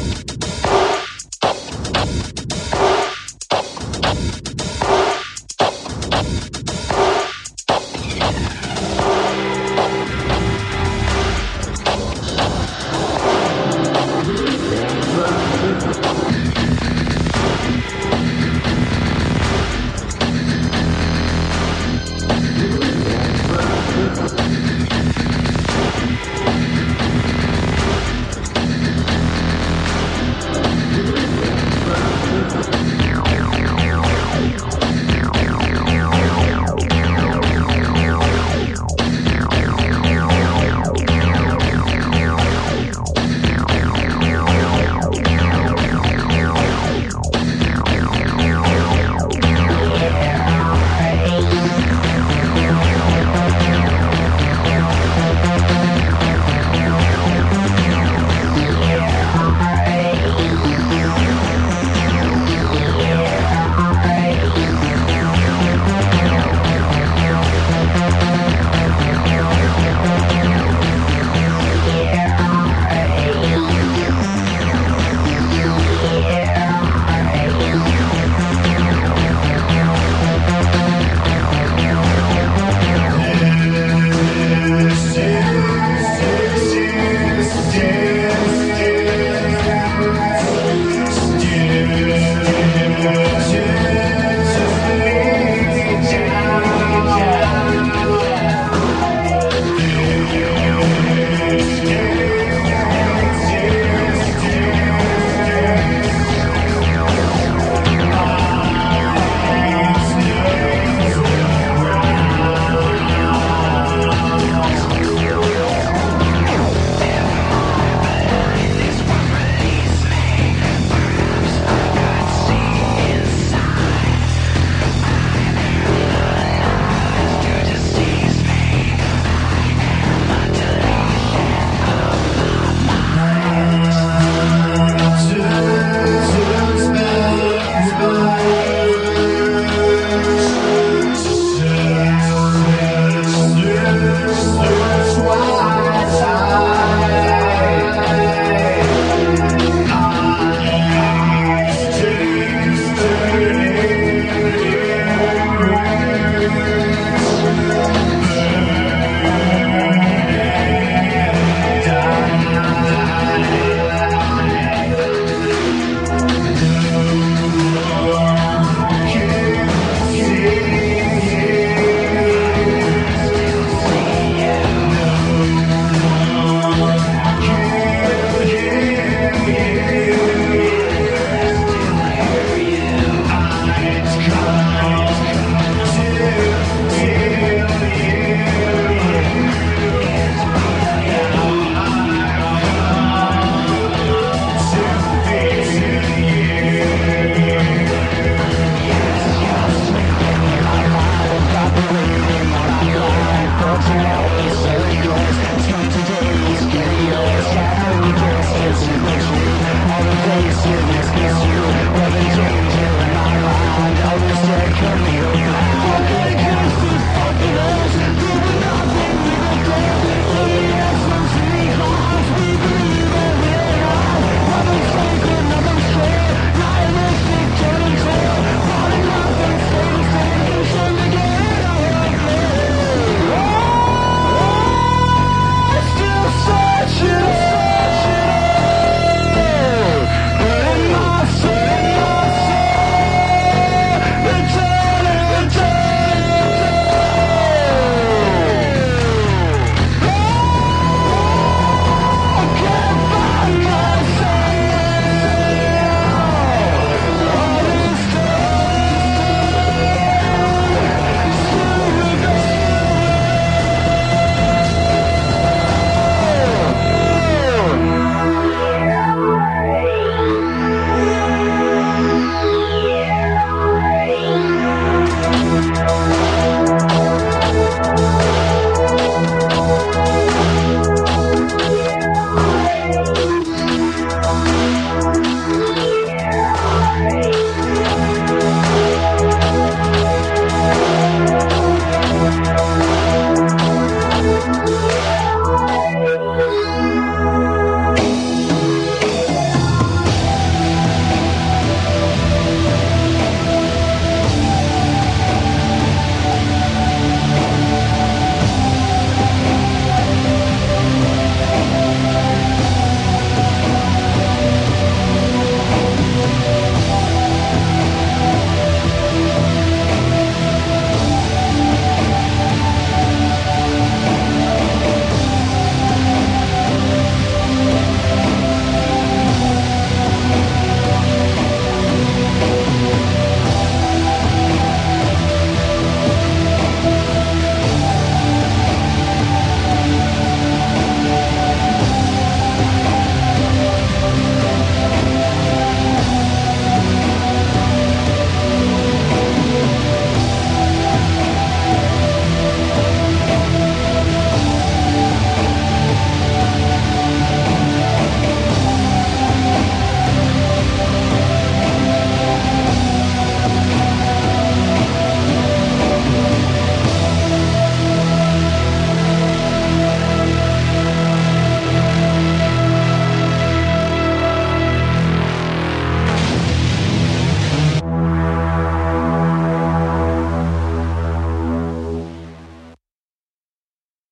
All